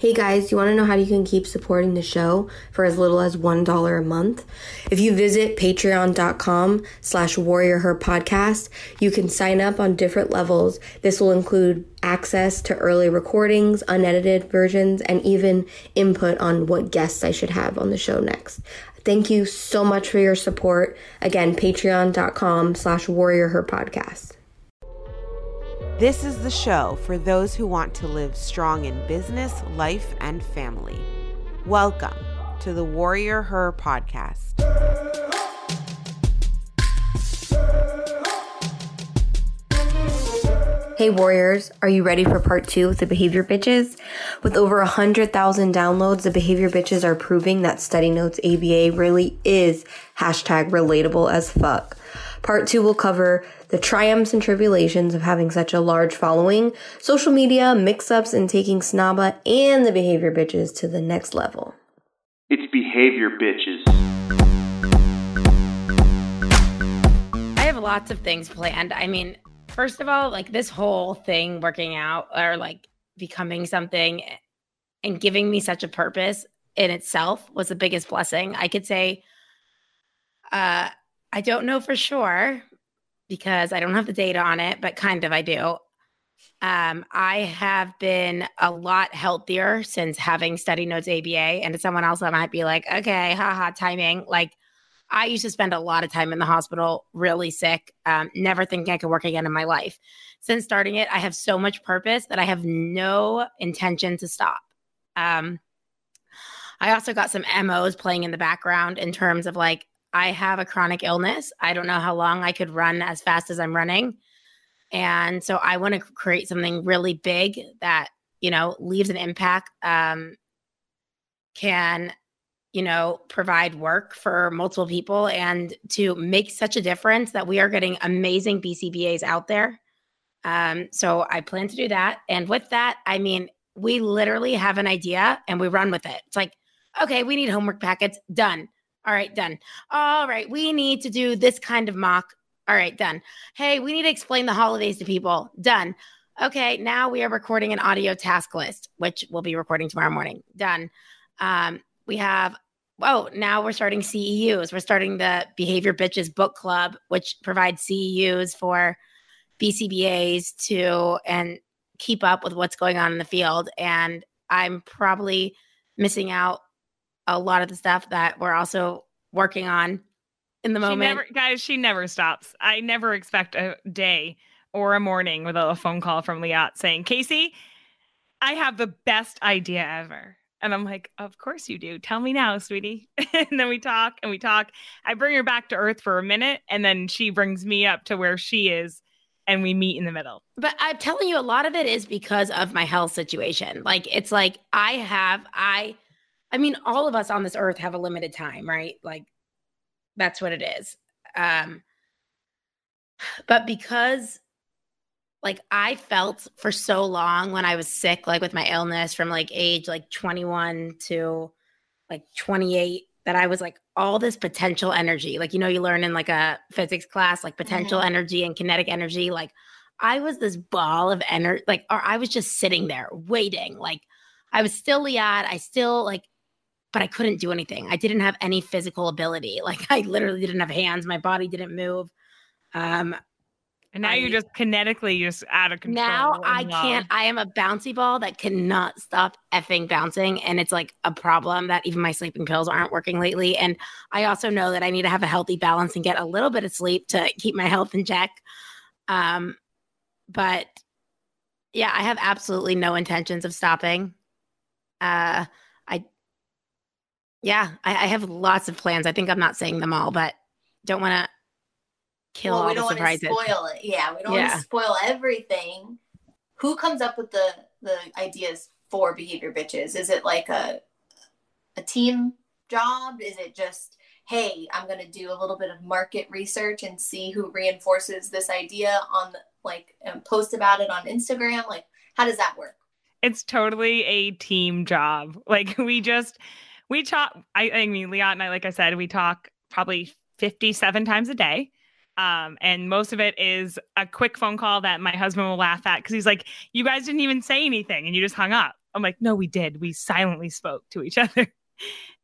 Hey guys, you want to know how you can keep supporting the show for as little as $1 a month? If you visit patreon.com slash warrior her podcast, you can sign up on different levels. This will include access to early recordings, unedited versions, and even input on what guests I should have on the show next. Thank you so much for your support. Again, patreon.com slash warrior her podcast. This is the show for those who want to live strong in business, life, and family. Welcome to the Warrior Her podcast. Hey Warriors, are you ready for part two of the Behavior Bitches? With over 100,000 downloads, the Behavior Bitches are proving that Study Notes ABA really is hashtag relatable as fuck. Part two will cover the triumphs and tribulations of having such a large following, social media, mix ups, and taking Snaba and the Behavior Bitches to the next level. It's Behavior Bitches. I have lots of things planned. I mean, first of all, like this whole thing working out or like becoming something and giving me such a purpose in itself was the biggest blessing. I could say, uh, I don't know for sure because I don't have the data on it, but kind of I do. Um, I have been a lot healthier since having study notes ABA. And to someone else, I might be like, okay, haha, timing. Like, I used to spend a lot of time in the hospital, really sick, um, never thinking I could work again in my life. Since starting it, I have so much purpose that I have no intention to stop. Um, I also got some MOs playing in the background in terms of like, I have a chronic illness. I don't know how long I could run as fast as I'm running. And so I want to create something really big that, you know, leaves an impact, um, can, you know, provide work for multiple people and to make such a difference that we are getting amazing BCBAs out there. Um, so I plan to do that. And with that, I mean, we literally have an idea and we run with it. It's like, okay, we need homework packets done all right, done. All right, we need to do this kind of mock. All right, done. Hey, we need to explain the holidays to people. Done. Okay, now we are recording an audio task list, which we'll be recording tomorrow morning. Done. Um, we have, oh, now we're starting CEUs. We're starting the Behavior Bitches Book Club, which provides CEUs for BCBAs to and keep up with what's going on in the field. And I'm probably missing out a lot of the stuff that we're also working on in the moment. She never, guys, she never stops. I never expect a day or a morning without a phone call from Liat saying, Casey, I have the best idea ever. And I'm like, Of course you do. Tell me now, sweetie. and then we talk and we talk. I bring her back to earth for a minute and then she brings me up to where she is and we meet in the middle. But I'm telling you, a lot of it is because of my health situation. Like, it's like I have, I, I mean, all of us on this earth have a limited time, right? Like that's what it is. Um but because like I felt for so long when I was sick, like with my illness from like age like 21 to like 28, that I was like all this potential energy. Like, you know, you learn in like a physics class, like potential mm-hmm. energy and kinetic energy. Like, I was this ball of energy, like, or I was just sitting there waiting. Like, I was still Liat. I still like but I couldn't do anything. I didn't have any physical ability. Like I literally didn't have hands. My body didn't move. Um, and now I, you're just kinetically just out of control. Now I can't. I am a bouncy ball that cannot stop effing bouncing, and it's like a problem that even my sleeping pills aren't working lately. And I also know that I need to have a healthy balance and get a little bit of sleep to keep my health in check. Um, but yeah, I have absolutely no intentions of stopping. Uh, yeah, I, I, have lots of plans. I think I'm not saying them all, but don't want to kill well, all we don't the surprises. Want to spoil it. Yeah, we don't yeah. want to spoil everything. Who comes up with the the ideas for behavior bitches? Is it like a a team job? Is it just hey, I'm going to do a little bit of market research and see who reinforces this idea on the, like and post about it on Instagram? Like, how does that work? It's totally a team job. Like we just we talk I, I mean Liat and I like I said we talk probably 57 times a day um, and most of it is a quick phone call that my husband will laugh at because he's like, "You guys didn't even say anything, and you just hung up." I'm like, no, we did. We silently spoke to each other.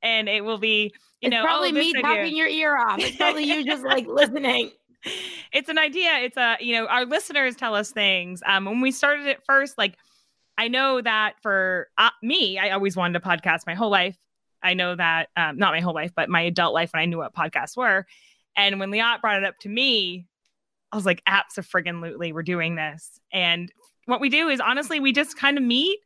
and it will be, you it's know, probably oh, me popping your ear off. It's probably you just like listening. It's an idea. It's a, you know, our listeners tell us things. Um, when we started it first, like, I know that for uh, me, I always wanted a podcast my whole life. I know that, um, not my whole life, but my adult life when I knew what podcasts were. And when Liat brought it up to me, I was like, apps of friggin' lootly, we're doing this. And what we do is honestly, we just kind of meet,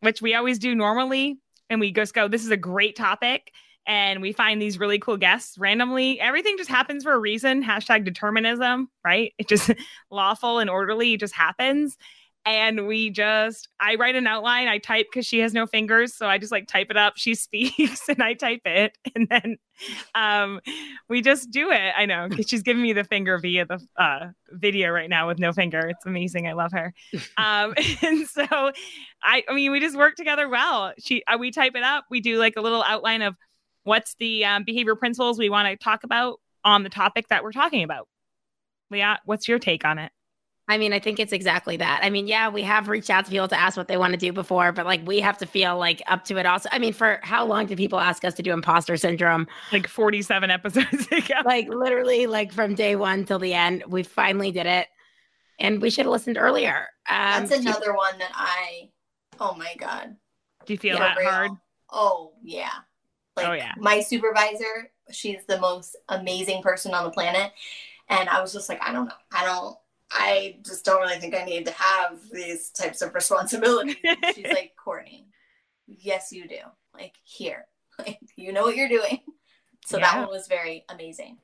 which we always do normally. And we just go, this is a great topic. And we find these really cool guests randomly. Everything just happens for a reason. Hashtag determinism, right? It just lawful and orderly, it just happens and we just i write an outline i type because she has no fingers so i just like type it up she speaks and i type it and then um we just do it i know because she's giving me the finger via the uh video right now with no finger it's amazing i love her. Um and so i i mean we just work together well she uh, we type it up we do like a little outline of what's the um, behavior principles we want to talk about on the topic that we're talking about. Liat what's your take on it I mean, I think it's exactly that. I mean, yeah, we have reached out to people to ask what they want to do before, but like we have to feel like up to it also. I mean, for how long did people ask us to do imposter syndrome? Like 47 episodes ago. like literally like from day one till the end. We finally did it. And we should have listened earlier. Um, That's another one that I, oh my God. Do you feel yeah, that real. hard? Oh, yeah. Like oh, yeah. my supervisor, she's the most amazing person on the planet. And I was just like, I don't know. I don't, I just don't really think I need to have these types of responsibilities. She's like, Courtney, yes, you do. Like, here, like, you know what you're doing. So yeah. that one was very amazing.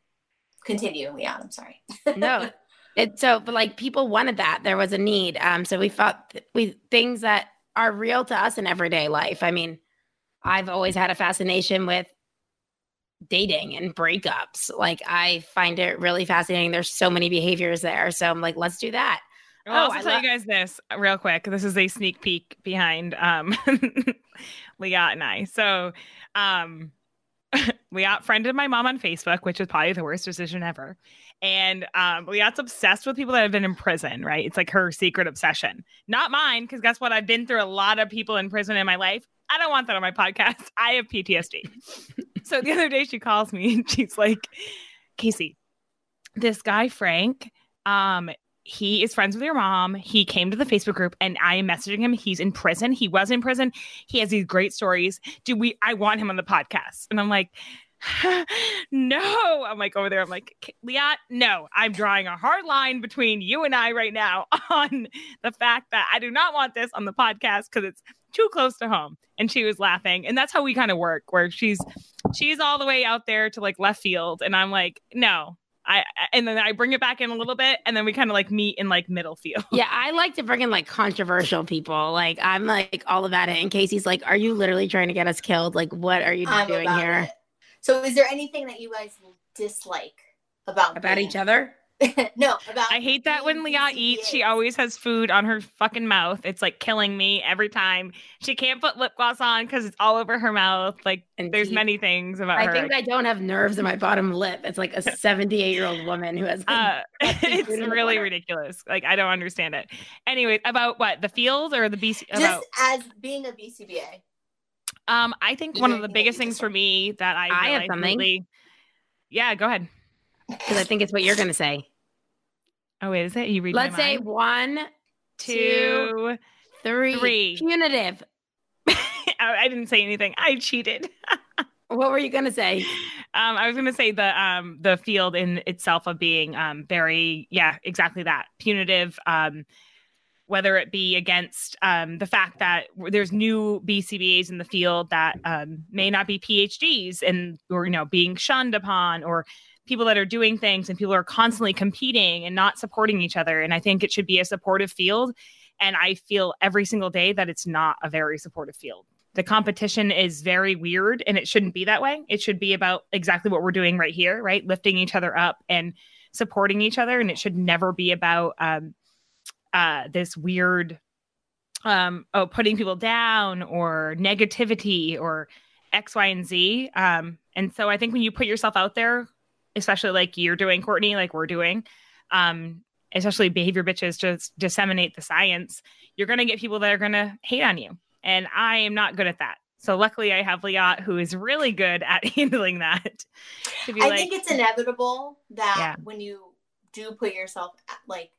Continue, Leon. I'm sorry. no, it so, but like people wanted that. There was a need. Um, so we felt th- we things that are real to us in everyday life. I mean, I've always had a fascination with dating and breakups. Like I find it really fascinating. There's so many behaviors there. So I'm like, let's do that. Oh, I'll also tell lo- you guys this real quick. This is a sneak peek behind um Liat and I. So um Liat friended my mom on Facebook, which is probably the worst decision ever. And um, Liat's obsessed with people that have been in prison, right? It's like her secret obsession. Not mine, because guess what? I've been through a lot of people in prison in my life. I don't want that on my podcast. I have PTSD. so the other day she calls me and she's like, Casey, this guy, Frank, um, he is friends with your mom. He came to the Facebook group and I am messaging him. He's in prison. He was in prison. He has these great stories. Do we I want him on the podcast? And I'm like, no. I'm like over there. I'm like, Liat, no. I'm drawing a hard line between you and I right now on the fact that I do not want this on the podcast because it's too close to home. And she was laughing. And that's how we kind of work, where she's she's all the way out there to like left field. And I'm like, no, I and then I bring it back in a little bit, and then we kind of like meet in like middle field. Yeah, I like to bring in like controversial people. Like I'm like all about it. And Casey's like, "Are you literally trying to get us killed? Like, what are you I'm doing here?" It. So, is there anything that you guys dislike about about each other? no, about I hate that when Liat eats, she always has food on her fucking mouth. It's like killing me every time. She can't put lip gloss on because it's all over her mouth. Like and there's many things about I her. I think I don't have nerves in my bottom lip. It's like a 78 year old woman who has. Uh, it's really ridiculous. Like I don't understand it. Anyway, about what the field or the BC? Just about... as being a BCBA. Um, I think one of the biggest things for me that I I have something. Really... Yeah, go ahead because I think it's what you're going to say. Oh wait, is it you read? Let's say one, two, three. three. Punitive. I didn't say anything. I cheated. what were you going to say? Um, I was going to say the um, the field in itself of being um, very yeah exactly that punitive. Um, whether it be against um, the fact that there's new BCBAs in the field that um, may not be PhDs and or you know being shunned upon or people that are doing things and people are constantly competing and not supporting each other. And I think it should be a supportive field. And I feel every single day that it's not a very supportive field. The competition is very weird and it shouldn't be that way. It should be about exactly what we're doing right here, right? Lifting each other up and supporting each other. And it should never be about um, uh, this weird, um, oh, putting people down or negativity or X, Y, and Z. Um, and so I think when you put yourself out there especially like you're doing, Courtney, like we're doing, um, especially behavior bitches just disseminate the science, you're going to get people that are going to hate on you. And I am not good at that. So luckily I have Liat who is really good at handling that. I like, think it's inevitable that yeah. when you do put yourself at, like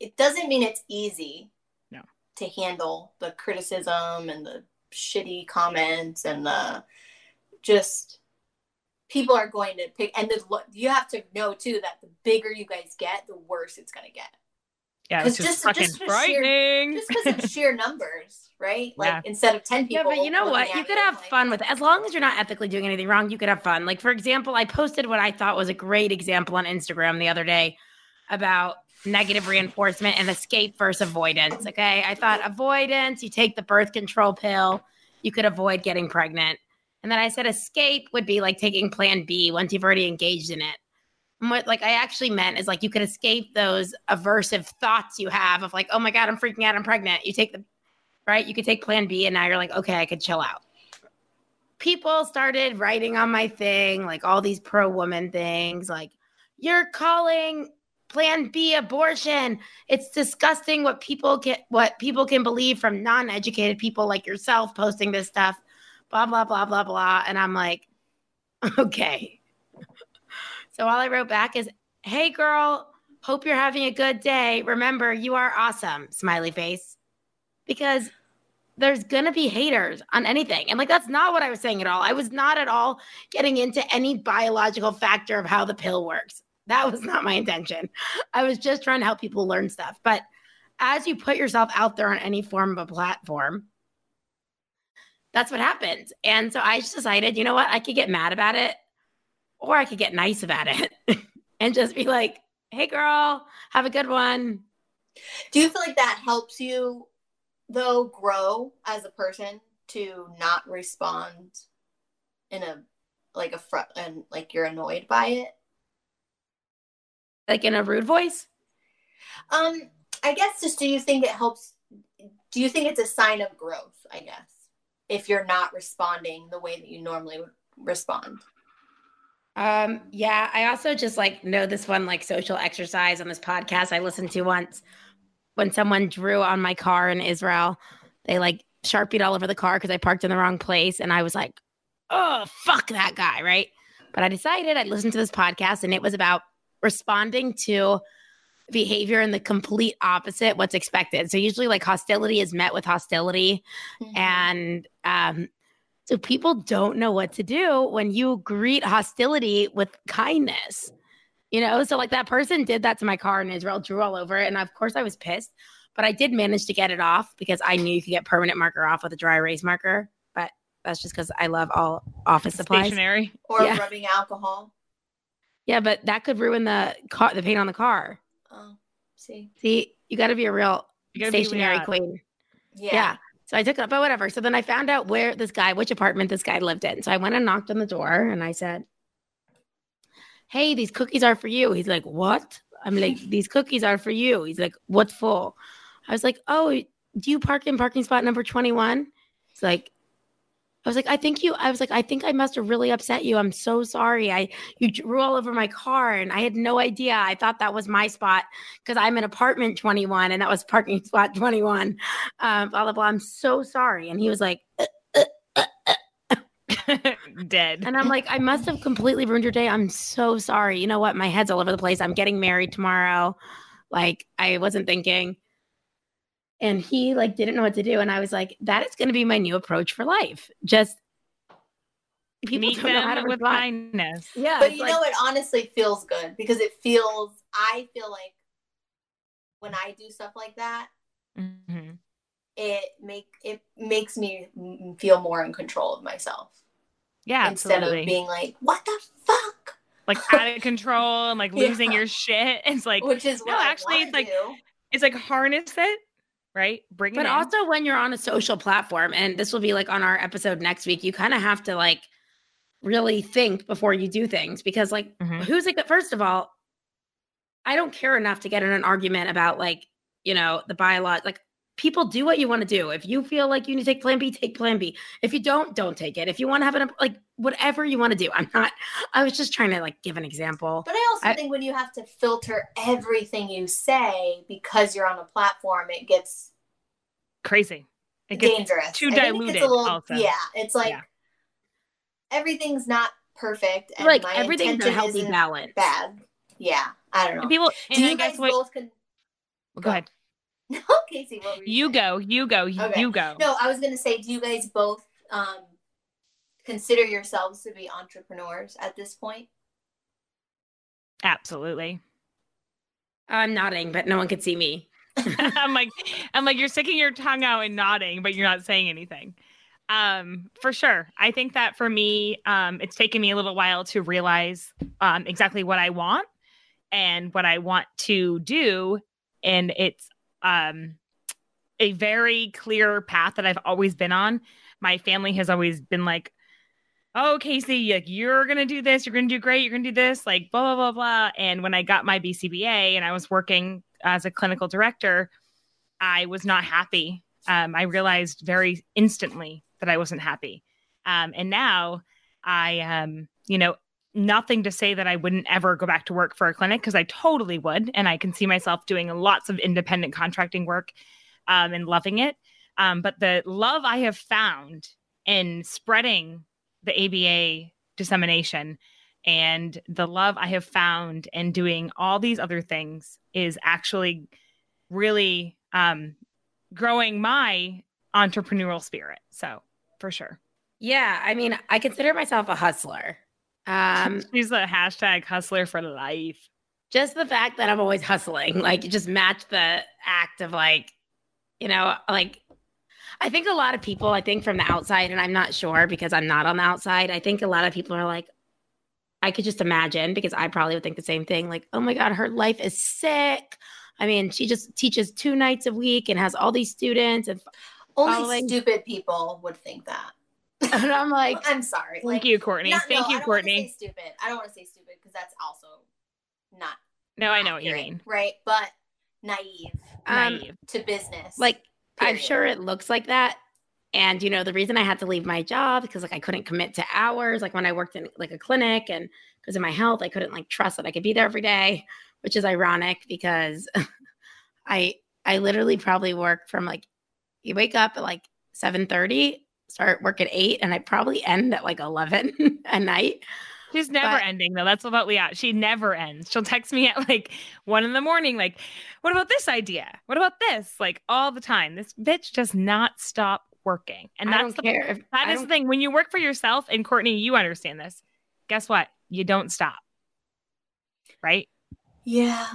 it doesn't mean it's easy no. to handle the criticism and the shitty comments and the just people are going to pick and the, you have to know too that the bigger you guys get the worse it's going to get. Yeah it's just, just fucking just frightening. sheer, just because of sheer numbers right? Like yeah. instead of 10 people yeah but you know what? you could have like, fun with it. As long as you're not ethically doing anything wrong you could have fun. Like for example i posted what i thought was a great example on instagram the other day about negative reinforcement and escape versus avoidance okay? I thought avoidance you take the birth control pill you could avoid getting pregnant and then I said escape would be like taking plan B once you've already engaged in it. And what like I actually meant is like you could escape those aversive thoughts you have of like, oh my God, I'm freaking out, I'm pregnant. You take the right, you could take plan B and now you're like, okay, I could chill out. People started writing on my thing, like all these pro woman things, like, you're calling plan B abortion. It's disgusting what people get what people can believe from non-educated people like yourself posting this stuff blah, blah, blah, blah, blah. And I'm like, okay. so all I wrote back is, hey, girl, hope you're having a good day. Remember, you are awesome, smiley face. Because there's to be haters on anything. And like, that's not what I was saying at all. I was not at all getting into any biological factor of how the pill works. That was not my intention. I was just trying to help people learn stuff. But as you put yourself out there on any form of a platform, that's what happened. And so I just decided, you know what? I could get mad about it or I could get nice about it and just be like, hey, girl, have a good one. Do you feel like that helps you, though, grow as a person to not respond in a like a front and like you're annoyed by it? Like in a rude voice? Um, I guess just do you think it helps? Do you think it's a sign of growth? I guess if you're not responding the way that you normally would respond. Um, yeah, I also just like know this one like social exercise on this podcast I listened to once when someone drew on my car in Israel. They like sharpied all over the car because I parked in the wrong place. And I was like, oh, fuck that guy. Right. But I decided I'd listen to this podcast and it was about responding to behavior in the complete opposite what's expected. So usually like hostility is met with hostility mm-hmm. and um so people don't know what to do when you greet hostility with kindness. You know, so like that person did that to my car in Israel, drew all over it and of course I was pissed, but I did manage to get it off because I knew you could get permanent marker off with a dry erase marker, but that's just cuz I love all office supplies. Stationery or yeah. rubbing alcohol. Yeah, but that could ruin the car the paint on the car. Oh, see. See, you got to be a real stationery queen. Yeah. yeah. So I took it, up, but whatever. So then I found out where this guy, which apartment this guy lived in. So I went and knocked on the door and I said, Hey, these cookies are for you. He's like, What? I'm like, These cookies are for you. He's like, What for? I was like, Oh, do you park in parking spot number 21? It's like, I was like, I think you, I was like, I think I must have really upset you. I'm so sorry. I, you drew all over my car and I had no idea. I thought that was my spot because I'm in apartment 21 and that was parking spot 21. Um, blah, blah, blah. I'm so sorry. And he was like, uh, uh, uh, dead. And I'm like, I must have completely ruined your day. I'm so sorry. You know what? My head's all over the place. I'm getting married tomorrow. Like, I wasn't thinking and he like didn't know what to do and i was like that is going to be my new approach for life just people Meet don't know how to with kindness yeah but you like, know it honestly feels good because it feels i feel like when i do stuff like that mm-hmm. it make it makes me feel more in control of myself yeah instead absolutely. of being like what the fuck like out of control and like losing yeah. your shit it's like which is no actually it's like do. it's like harness it right? Bring it. but also when you're on a social platform, and this will be like on our episode next week, you kind of have to like really think before you do things because like mm-hmm. who's like first of all, I don't care enough to get in an argument about like, you know, the biolog like people do what you want to do. If you feel like you need to take plan B, take plan B. If you don't, don't take it. If you want to have an like whatever you want to do. I'm not I was just trying to like give an example. But I also I, think when you have to filter everything you say because you're on a platform, it gets crazy. it gets dangerous. too I diluted It's little. Yeah, it's like Yeah. everything's not perfect, and like my everything's a healthy balance. bad. Yeah, I don't know. And people, Do and I you guess guys what, both can? go ahead. No, Casey, what were You saying? go, you go, Okay. you go. No, I was gonna say, do you guys both um consider yourselves to be entrepreneurs at this point? Absolutely. I'm nodding, but no one can see me. I'm like, I'm like, you're sticking your tongue out and nodding, but you're not saying anything. Um, for sure. I think that for me, um, it's taken me a little while to realize um exactly what I want and what I want to do. And it's um a very clear path that I've always been on. My family has always been like, oh, Casey, like you're gonna do this, you're gonna do great, you're gonna do this, like blah blah blah blah. And when I got my BCBA and I was working as a clinical director, I was not happy. Um, I realized very instantly that I wasn't happy. Um, and now I, um, you know, nothing to say that I wouldn't ever go back to work for a clinic because I totally would. And I can see myself doing lots of independent contracting work um, and loving it. Um, but the love I have found in spreading the ABA dissemination and the love I have found in doing all these other things is actually really um, growing my entrepreneurial spirit. So for sure. Yeah, I mean, I consider myself a hustler. Um, She's the hashtag hustler for life. just the fact that I'm always hustling, like just match the act of like, you know, like I think a lot of people, I think from the outside, and I'm not sure because I'm not on the outside, I think a lot of people are like, I could just imagine because I probably would think the same thing. Like, oh my God, her life is sick. I mean, she just teaches two nights a week and has all these students. And, Only Following- stupid people would think that. and I'm like, I'm sorry. Thank like, you, Courtney. not- Thank no, you, Courtney. Stupid. I don't want to say stupid because that's also not. No, I know what you mean. Right, but naive um, Naive. to business. like I'm sure it looks like that. And you know, the reason I had to leave my job because like I couldn't commit to hours, like when I worked in like a clinic and because of my health, I couldn't like trust that I could be there every day, which is ironic because I I literally probably work from like you wake up at like 7:30, start work at 8 and I probably end at like 11 at night. She's never but- ending though. That's about Liat. She never ends. She'll text me at like one in the morning, like, what about this idea? What about this? Like all the time. This bitch does not stop working. And I that's don't the care if that I is the thing. When you work for yourself, and Courtney, you understand this. Guess what? You don't stop. Right? yeah.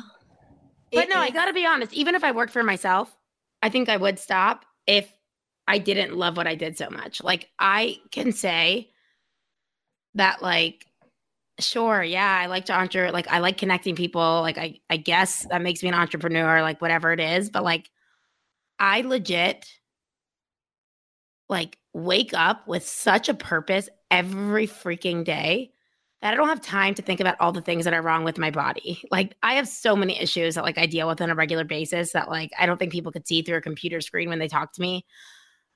But It- no, I got to be honest. Even if I worked for myself, I think I would stop if I didn't love what I did so much. Like, I can say that, like, sure, yeah, I like to entre, like, I like connecting people. Like, I, I guess that makes me an entrepreneur, like, whatever it is. But, like, I legit, like, wake up with such a purpose every freaking day that I don't have time to think about all the things that are wrong with my body. Like I have so many issues that like I deal with on a regular basis that like I don't think people could see through a computer screen when they talk to me.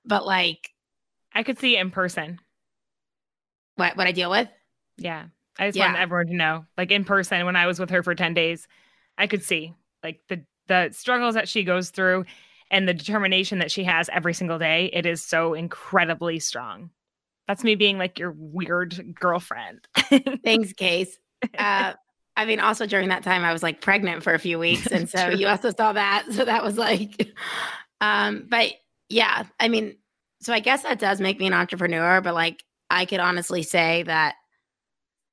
But like I could see it in person. what what I deal with? Yeah. I just Yeah. want everyone to know. Like in person, when I was with her for 10 days, I could see like the the struggles that she goes through and the determination that she has every single day. It is so incredibly strong. That's me being like your weird girlfriend. Thanks, Case. Uh I mean, also during that time, I was like pregnant for a few weeks, and so you also saw that. So that was like, um, but yeah, I mean, so I guess that does make me an entrepreneur. But like, I could honestly say that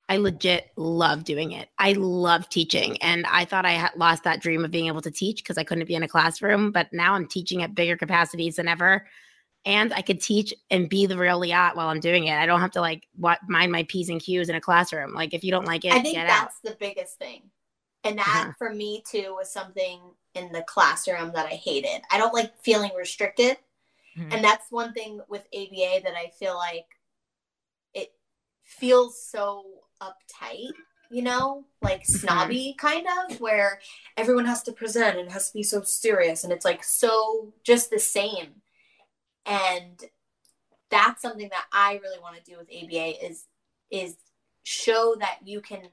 I legit love doing it. I love teaching, and I thought I had lost that dream of being able to teach because I couldn't be in a classroom. But now I'm teaching at bigger capacities than ever, and I could teach and be the real Liat while I'm doing it. I don't have to like what mind my p's and q's in a classroom. Like if you don't like it, I think get out. that's the biggest thing. And that Uh-huh. for me too was something in the classroom that I hated. I don't like feeling restricted. Mhm. And that's one thing with ABA that I feel like it feels so uptight, you know, like snobby kind of, where everyone has to present and has to be so serious and it's like so just the same. And that's something that I really want to do with ABA is is show that you can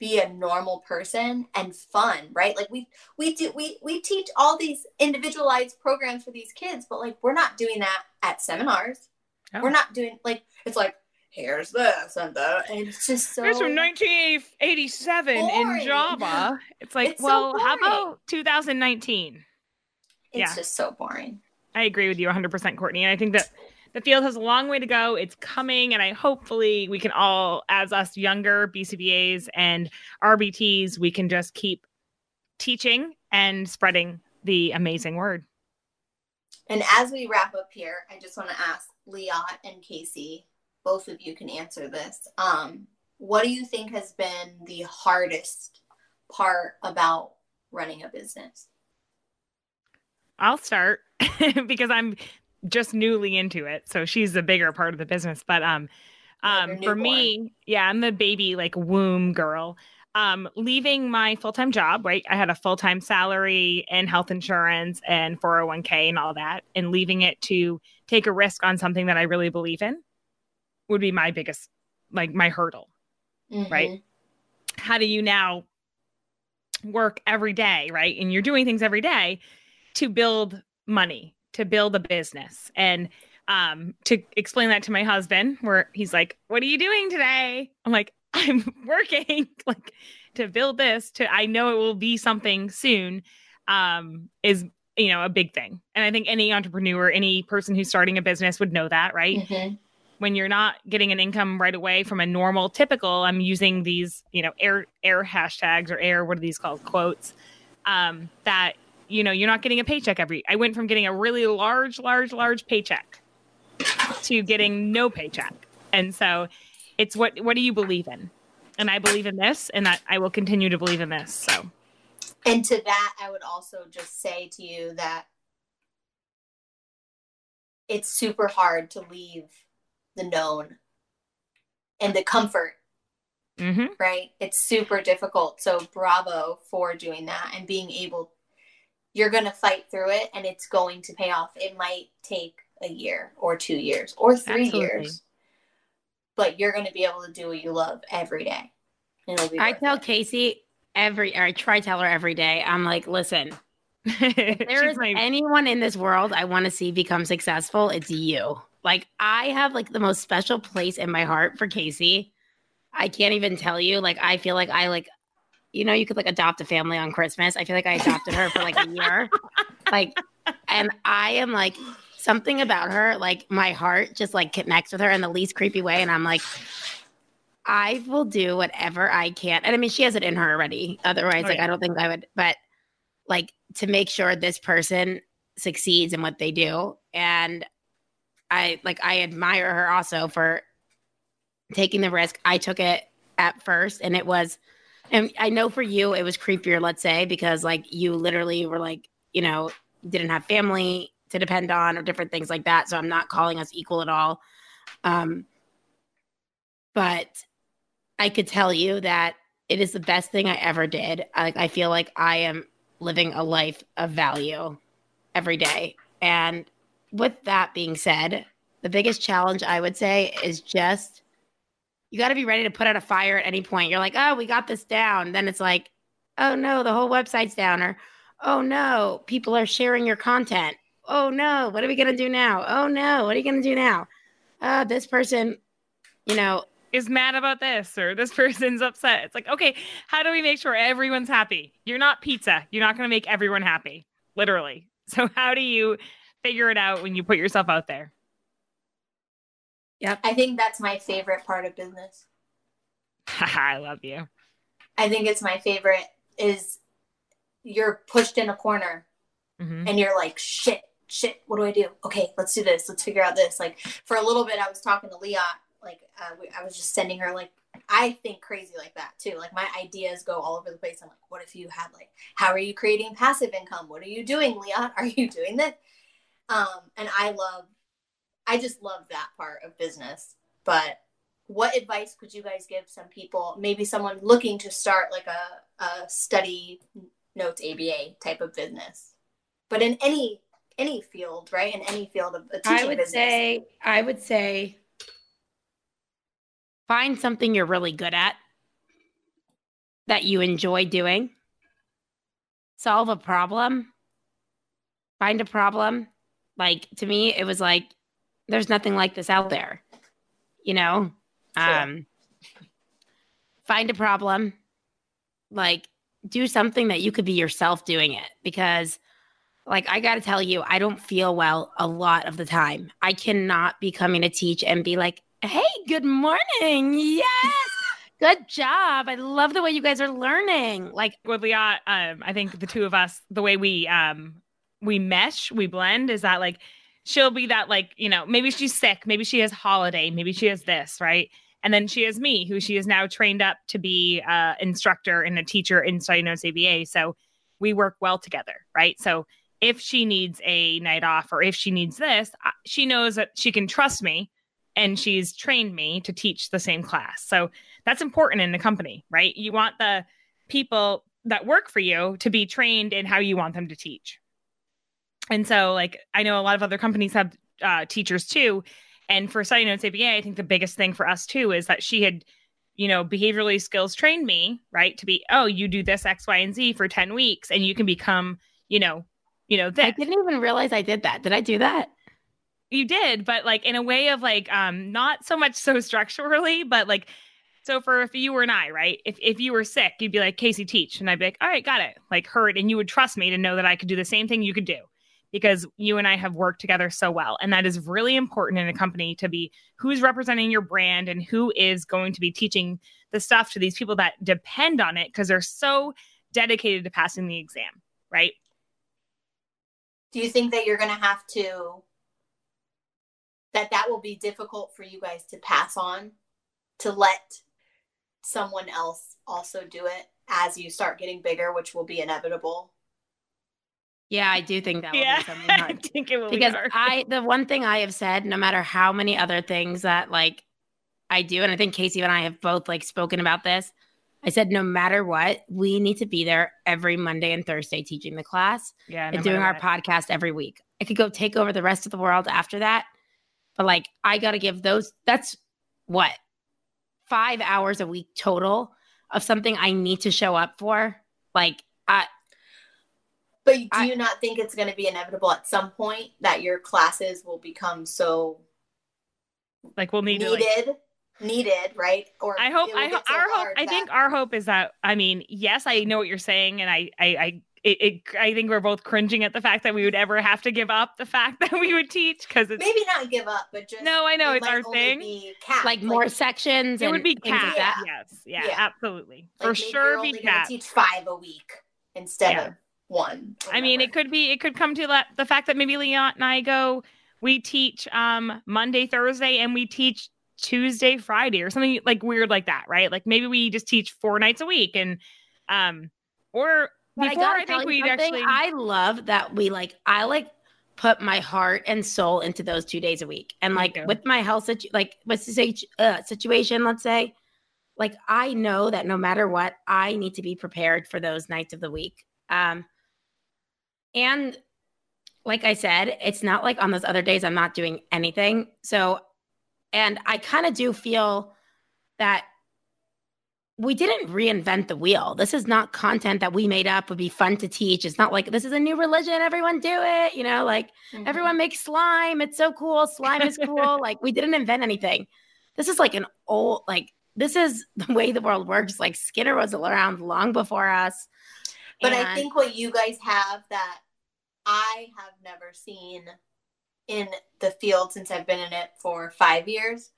be a normal person and fun, right? Like we we do we we teach all these individualized programs for these kids, but like we're not doing that at seminars. Oh. We're not doing like it's like here's this and that, and it's just so. It's from 1987 boring. in Java. It's like, it's well, so how about 2019? It's yeah. just so boring. I agree with you 100%, Courtney. And I think that the field has a long way to go. It's coming, and I hopefully we can all, as us younger BCBAs and RBTs, we can just keep teaching and spreading the amazing word. And as we wrap up here, I just want to ask Liat and Casey, both of you can answer this. Um, what do you think has been the hardest part about running a business? I'll start because I'm just newly into it. So she's the bigger part of the business. But um um for me, yeah, I'm the baby like womb girl. Um leaving my full-time job, right? I had a full-time salary and health insurance and 401k and all that and leaving it to take a risk on something that I really believe in would be my biggest like my hurdle. Mm-hmm. Right? How do you now work every day, right? And you're doing things every day to build money, to build a business. And um, to explain that to my husband, where he's like, What are you doing today? I'm like, I'm working like to build this to I know it will be something soon um is you know a big thing. And I think any entrepreneur, any person who's starting a business would know that, right? Mm-hmm. When you're not getting an income right away from a normal typical, I'm using these, you know, air air hashtags or air, what are these called? Quotes. Um, that you know, you're not getting a paycheck every. I went from getting a really large, large, large paycheck to getting no paycheck. And so it's what what do you believe in? And I believe in this and that I will continue to believe in this. So And to that I would also just say to you that it's super hard to leave the known and the comfort Mm-hmm. right? It's super difficult. So bravo for doing that and being able you're going to fight through it and it's going to pay off. It might take a year or two years or three Absolutely. years, but you're going to be able to do what you love every day. I tell it. Casey every, or I try to tell her every day, I'm like, listen, if there is my... anyone in this world I want to see become successful, it's you. Like, I have like the most special place in my heart for Casey. I can't even tell you. Like, I feel like I like you know, you could like adopt a family on Christmas. I feel like I adopted her for like a year. like, and I am like something about her, like my heart just like connects with her in the least creepy way. And I'm like, I will do whatever I can. And I mean, she has it in her already. Otherwise, oh, like, yeah. I don't think I would, but like to make sure this person succeeds in what they do. And I like, I admire her also for taking the risk. I took it at first and it was, and I know for you, it was creepier, let's say, because like you literally were like, you know, didn't have family to depend on or different things like that. So I'm not calling us equal at all. Um, but I could tell you that it is the best thing I ever did. Like I feel like I am living a life of value every day. And with that being said, the biggest challenge I would say is just you got to be ready to put out a fire at any point. You're like, oh, we got this down. Then it's like, oh no, the whole website's down. Or, oh no, people are sharing your content. Oh no, what are we to do now? Oh no, what are you to do now? Uh, this person, you know, is mad about this or this person's upset. It's like, okay, how do we make sure everyone's happy? You're not pizza. You're not to make everyone happy, literally. So, how do you figure it out when you put yourself out there? Yep. I think that's my favorite part of business. I love you. I think it's my favorite is you're pushed in a corner mm-hmm. and you're like, shit, shit, what do I do? Okay, let's do this. Let's figure out this. Like for a little bit, I was talking to Liat, like uh, we, I was just sending her like, I think crazy like that too. Like my ideas go all over the place. I'm like, what if you had like, how are you creating passive income? What are you doing, Liat? Are you doing that? Um, and I love I just love that part of business. But what advice could you guys give some people, maybe someone looking to start like a, a study notes ABA type of business, but in any any field, right? In any field of a teaching I would business. say, I would say, find something you're really good at that you enjoy doing, solve a problem, find a problem. Like to me, it was like, there's nothing like this out there, you know? Sure. Um, find a problem, like do something that you could be yourself doing it because like I got to tell you, I don't feel well a lot of the time. I cannot be coming to teach and be like, "Hey, good morning. Yes. Good job. I love the way you guys are learning." Like with Liat, um, I think the two of us, the way we um we mesh, we blend is that like she'll be that like, you know, maybe she's sick, maybe she has holiday, maybe she has this, right? And then she has me, who she is now trained up to be uh instructor and a teacher in Study ABA. So we work well together, right? So if she needs a night off or if she needs this, she knows that she can trust me and she's trained me to teach the same class. So that's important in the company, right? You want the people that work for you to be trained in how you want them to teach. And so, like, I know a lot of other companies have uh, teachers too. And for Study Notes ABA, I think the biggest thing for us too is that she had, you know, behaviorally skills trained me, right? To be, oh, you do this X, Y, and Z for 10 weeks and you can become, you know, you know, this. I didn't even realize I did that. Did I do that? You did, but like in a way of like um not so much so structurally, but like so for if you were and I, right? If if you were sick, you'd be like, Casey, teach. And I'd be like, all right, got it. Like heard. And you would trust me to know that I could do the same thing you could do because you and I have worked together so well. And that is really important in a company to be who's representing your brand and who is going to be teaching the stuff to these people that depend on it because they're so dedicated to passing the exam, right? do you think that you're going to have to that that will be difficult for you guys to pass on to let someone else also do it as you start getting bigger which will be inevitable yeah i do think that will yeah, be something hard i think it will because be i the one thing i have said no matter how many other things that like i do and i think casey and i have both like spoken about this I said, no matter what, we need to be there every Monday and Thursday teaching the class yeah, no and doing our what. podcast every week. I could go take over the rest of the world after that. But like, I got to give those, that's what, five hours a week total of something I need to show up for. Like, I, but do I, you not think it's going to be inevitable at some point that your classes will become so like we'll need needed? To, like, needed, right? Or I hope I hope so our hope I think our hope is that I mean, yes, I know what you're saying, and I I I it, it, I think we're both cringing at the fact that we would ever have to give up the fact that we would teach because it's maybe not give up, but just no. I know it it's our thing. Like, like, more sections. It would be capped. Yeah. Yes, yeah, yeah, absolutely, like for sure. Be capped. Teach five a week instead yeah. of one. I mean, it could be. It could come to that the fact that maybe Leon and I go. We teach um Monday, Thursday, and we teach Tuesday, Friday, or something like weird like that, right? Like maybe we just teach four nights a week, and um, or but before I, I think we'd actually. I love that we like. I like put my heart and soul into those two days a week, and like with my health, situ- like what's the uh, situation? Let's say, like I know that no matter what, I need to be prepared for those nights of the week. Um, and like I said, it's not like on those other days I'm not doing anything. So and I kind of do feel that we didn't reinvent the wheel. This is not content that we made up would be fun to teach. It's not like this is a new religion, everyone do it, you know, like mm-hmm. everyone makes slime. It's so cool. Slime is cool. like we didn't invent anything. This is like an old like this is the way the world works. Like Skinner was around long before us. But and- I think what you guys have that I have never seen in the field since I've been in it for five years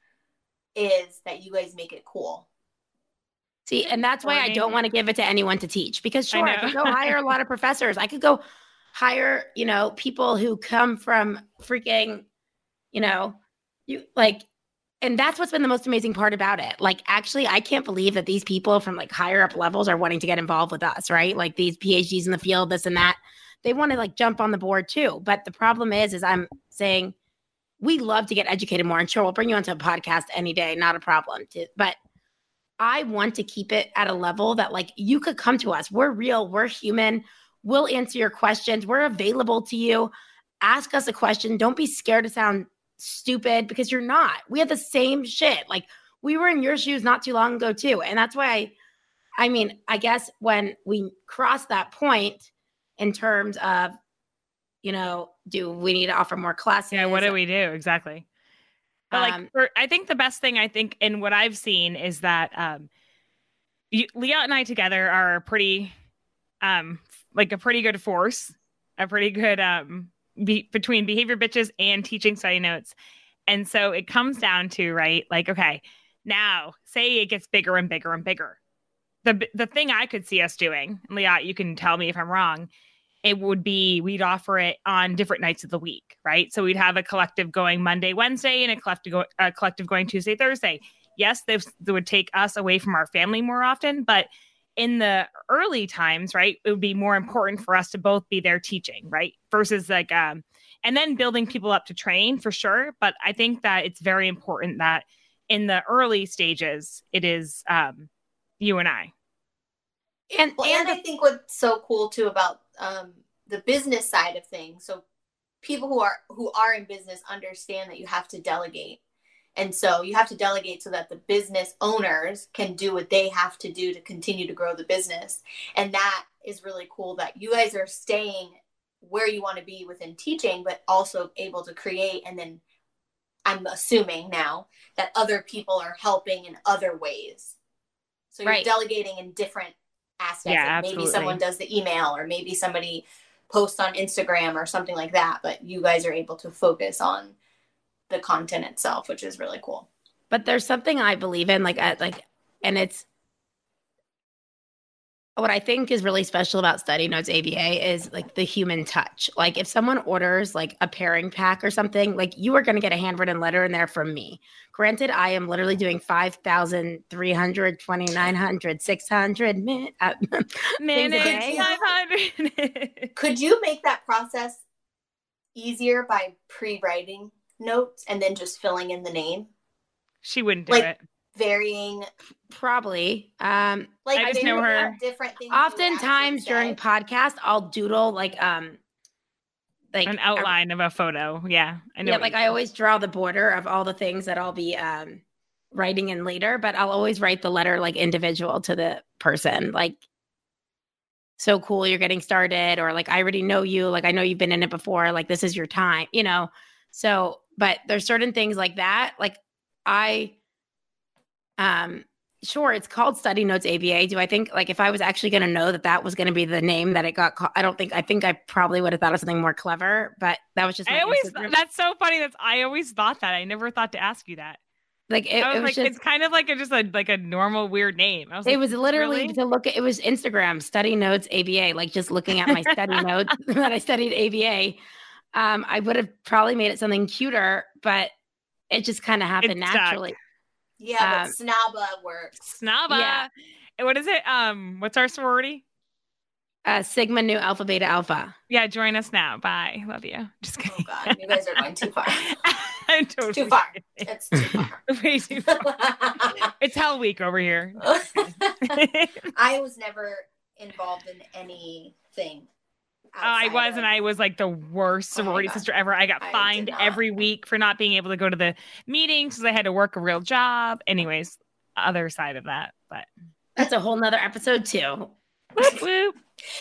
is that you guys make it cool. See, and that's why I don't want to give it to anyone to teach because sure, I, I could go hire a lot of professors. I could go hire, you know, people who come from freaking, you know, you like and that's what's been the most amazing part about it. Like, actually, I can't believe that these people from like higher up levels are wanting to get involved with us, right? Like these PhDs in the field, this and that they want to like jump on the board too. But the problem is, is I'm saying we love to get educated more. And sure, we'll bring you onto a podcast any day, not a problem. To, but I want to keep it at a level that like you could come to us. We're real, we're human. We'll answer your questions. We're available to you. Ask us a question. Don't be scared to sound stupid because you're not. We have the same shit. Like we were in your shoes not too long ago too. And that's why I I mean, I guess when we cross that point in terms of, you know, do we need to offer more classes? Yeah, what do we do exactly? But like, Um, for, I think the best thing I think, in what I've seen is that um, you, Liat and I together are pretty, um, like a pretty good force, a pretty good um, be, between behavior bitches and teaching study notes, and so it comes down to right, like, okay, now say it gets bigger and bigger and bigger. The the thing I could see us doing, Liat, you can tell me if I'm wrong, it would be we'd offer it on different nights of the week, right? So we'd have a collective going Monday, Wednesday, and a collective go, a collective going Tuesday, Thursday. Yes, this would take us away from our family more often, but in the early times, right, it would be more important for us to both be there teaching, right, versus like um, and then building people up to train for sure. But I think that it's very important that in the early stages, it is um, you and I. and Well, and and I think what's so cool too about um, the business side of things. So people who are who are in business understand that you have to delegate, and so you have to delegate so that the business owners can do what they have to do to continue to grow the business. And that is really cool that you guys are staying where you want to be within teaching, but also able to create. And then I'm assuming now that other people are helping in other ways. So you're Right. delegating in different aspects. Yeah, Like maybe someone does the email or maybe somebody posts on Instagram or something like that, but you guys are able to focus on the content itself, which is really cool. but there's something I believe in, like, at, like, and it's what I think is really special about Study Notes ABA is like the human touch. Like, if someone orders like a pairing pack or something, like you are going to get a handwritten letter in there from me. Granted, I am literally doing 5,300, 2,900, 600 min- uh, Minute day. 500. Could you make that process easier by pre-writing notes and then just filling in the name? she wouldn't do Like, it. Varying probably. Um, like I just know her- different things. oftentimes during say. podcast, I'll doodle like, um, like An a- outline of a photo. Yeah. I know. yeah, like I always draw the border of all the things that I'll be um writing in later, but I'll always write the letter like individual to the person. Like so cool you're getting started or like I already know you, like I know you've been in it before, like this is your time, you know. So, but there's certain things like that. Like I um sure it's called study notes aba do i think like if i was actually going to know that that was going to be the name that it got called i don't think i think i probably would have thought of something more clever but that was just I always Instagram. that's so funny. That's I always thought that. I never thought to ask you that. like it, I was, it was like, just it's kind of like a just a like a normal weird name. I was it like, was literally really? to look at it was instagram study notes aba like just looking at my study notes that i studied aba um i would have probably made it something cuter but it just kind of happened stuck. naturally Yeah, Um, but Snaba works. Snaba. Yeah. And What is it? Um, what's our sorority? uh sigma nu alpha beta alpha Yeah, join us now. Bye. Love you. Just Oh kidding. god, you guys are going too far. I'm totally Too far. kidding. It's too far. Way too far. It's hell week over here. I was never involved in anything. Oh, I was, and I was like the worst Oh sorority God. sister ever. I got I fined every week for not being able to go to the meetings because I had to work a real job. Anyways, other side of that, but that's a whole nother episode too whoop, whoop.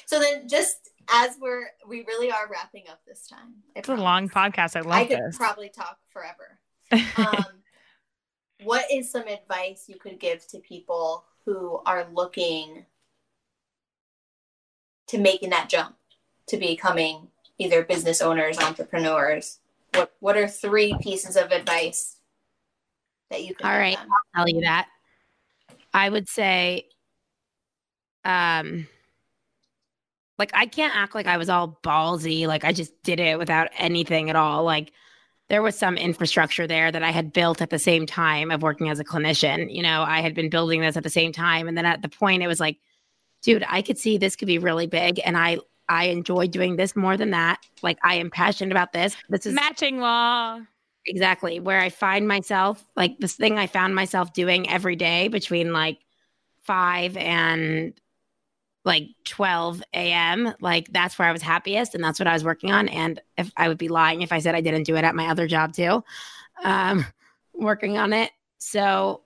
So then, just as we're we really are wrapping up this time. I it's a long podcast. I love. I could this. probably talk forever. Um, what is some advice you could give to people who are looking to making that jump to becoming either business owners, entrepreneurs? What What are three pieces of advice that you can All right, them? tell you that. I would say, um, like I can't act like I was all ballsy, like I just did it without anything at all. Like there was some infrastructure there that I had built at the same time of working as a clinician. You know, I had been building this at the same time, and then at the point, it was like, dude, I could see this could be really big, and I I enjoy doing this more than that. Like I am passionate about this. This is Matching law. exactly where I find myself, like this thing I found myself doing every day between like five and like 12 a.m. Like that's where I was happiest and that's what I was working on. And if I would be lying if I said I didn't do it at my other job too, um, working on it. So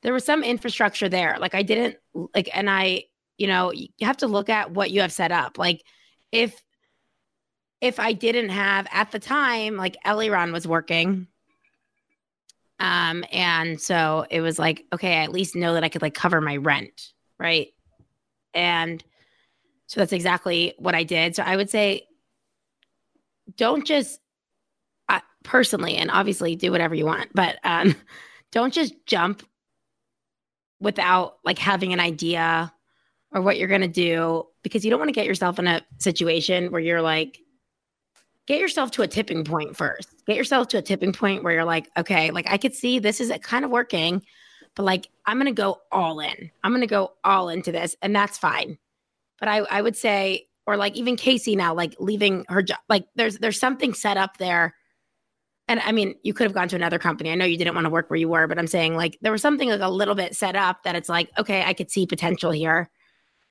there was some infrastructure there. Like I didn't like, and I, you know, you have to look at what you have set up. Like if if I didn't have at the time, like Eliron was working. Um, and so it was like, okay, I at least know that I could like cover my rent, right? And so that's exactly what I did. So I would say don't just uh, personally and obviously do whatever you want, but um don't just jump without like having an idea or what you're going to do because you don't want to get yourself in a situation where you're like get yourself to a tipping point first get yourself to a tipping point where you're like okay like i could see this is kind of working but like i'm going to go all in i'm going to go all into this and that's fine but i i would say or like even casey now like leaving her job like there's there's something set up there and I mean, you could have gone to another company. I know you didn't want to work where you were, but I'm saying like there was something like a little bit set up that it's like, okay, I could see potential here.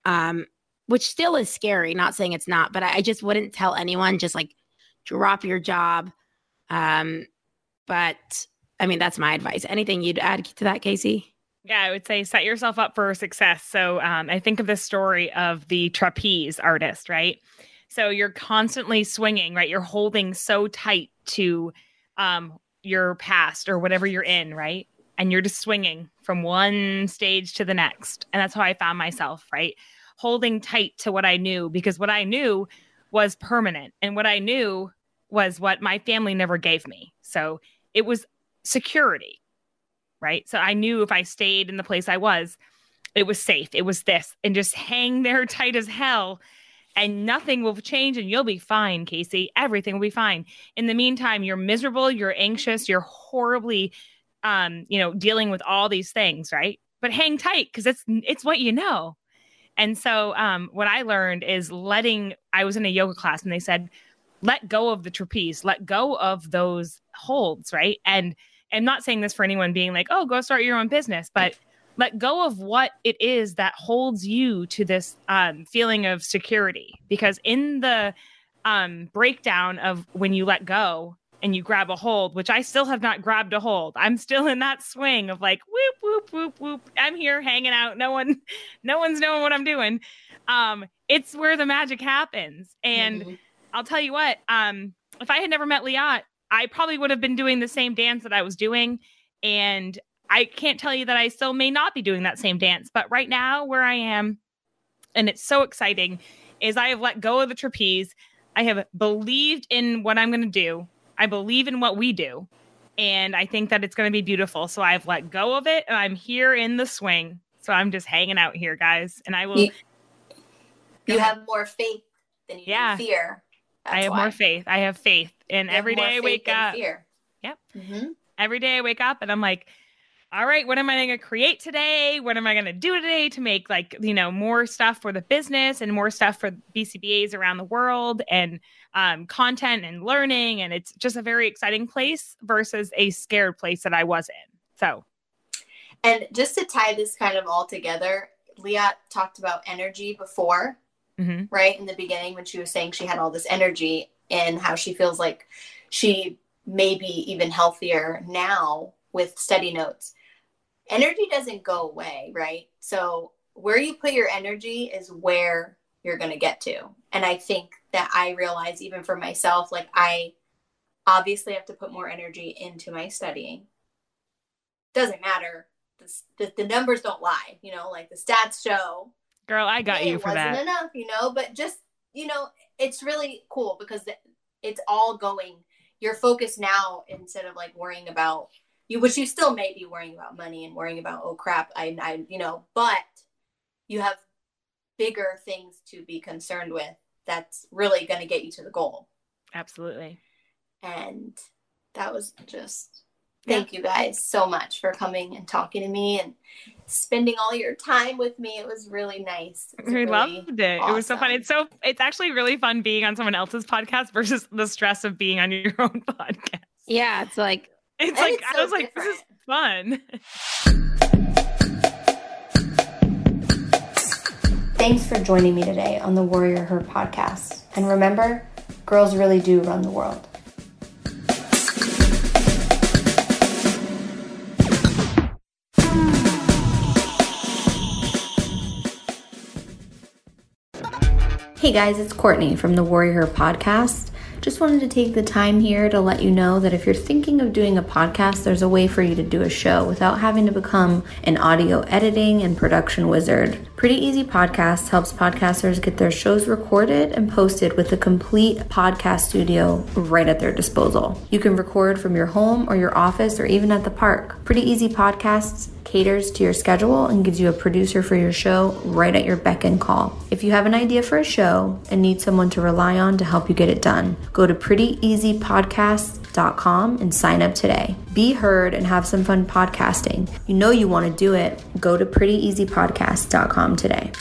Um, which still is scary, not saying it's not, but I, I just wouldn't tell anyone just like drop your job. Um, but I mean, that's my advice. Anything you'd add to that, Casey? Yeah, I would say set yourself up for success. So um, I think of this story of the trapeze artist, right? So you're constantly swinging, right? You're holding so tight to um, your past or whatever you're in, right? And you're just swinging from one stage to the next. And that's how I found myself, right? Holding tight to what I knew because what I knew was permanent and what I knew was what my family never gave me. So it was security, right? So I knew if I stayed in the place I was, it was safe. It was this and just hang there tight as hell and nothing will change and you'll be fine, Casey. Everything will be fine. In the meantime, you're miserable, you're anxious, you're horribly um, you know, dealing with all these things, right? But hang tight because it's it's what you know. And so um what I learned is letting I was in a yoga class and they said let go of the trapeze, let go of those holds, right? And I'm not saying this for anyone being like, "Oh, go start your own business," but let go of what it is that holds you to this um, feeling of security. Because in the um, breakdown of when you let go and you grab a hold, which I still have not grabbed a hold, I'm still in that swing of like whoop whoop whoop whoop. I'm here hanging out. No one, no one's knowing what I'm doing. Um, it's where the magic happens. And mm-hmm. I'll tell you what. Um, if I had never met Liat, I probably would have been doing the same dance that I was doing. And I can't tell you that I still may not be doing that same dance, but right now where I am, and it's so exciting, is I have let go of the trapeze. I have believed in what I'm going to do. I believe in what we do. And I think that it's going to be beautiful. So I've let go of it and I'm here in the swing. So I'm just hanging out here, guys. And I will. You, you have more faith than you yeah. fear. That's I have why. more faith. I have faith. And every day I wake up. Fear. Yep. Mm-hmm. Every day I wake up and I'm like, all right, what am I going to create today? What am I going to do today to make like, you know, more stuff for the business and more stuff for BCBAs around the world and um, content and learning. And it's just a very exciting place versus a scared place that I was in. So, and just to tie this kind of all together, Liat talked about energy before, mm-hmm. right? In the beginning, when she was saying she had all this energy and how she feels like she may be even healthier now with study notes energy doesn't go away, right? So where you put your energy is where you're going to get to. And I think that I realize even for myself, like I obviously have to put more energy into my studying. Doesn't matter. The, the, numbers don't lie, you know, like the stats show. Girl, I got you for that. It wasn't enough, you know, but just, you know, it's really cool because it's all going, you're focused now instead of like worrying about you which you still may be worrying about money and worrying about oh crap I, I you know but you have bigger things to be concerned with that's really going to get you to the goal. Absolutely. And that was just thank yeah. you guys so much for coming and talking to me and spending all your time with me. It was really nice. We really loved it. Awesome. it was so fun. it's so it's actually really fun being on someone else's podcast versus the stress of being on your own podcast. Yeah it's like it's and like it's so I was different. like, this is fun. Thanks for joining me today on the Warrior Her podcast. And remember, girls really do run the world. Hey guys, it's Courtney from the Warrior Her podcast. Just wanted to take the time here to let you know that if you're thinking of doing a podcast, there's a way for you to do a show without having to become an audio editing and production wizard. Pretty Easy Podcasts helps podcasters get their shows recorded and posted with a complete podcast studio right at their disposal. You can record from your home or your office or even at the park. Pretty Easy Podcasts caters to your schedule and gives you a producer for your show right at your beck and call. If you have an idea for a show and need someone to rely on to help you get it done, go to prettyeasypodcasts.com and sign up today. Be heard and have some fun podcasting. You know you want to do it. Go to prettyeasypodcast.com today.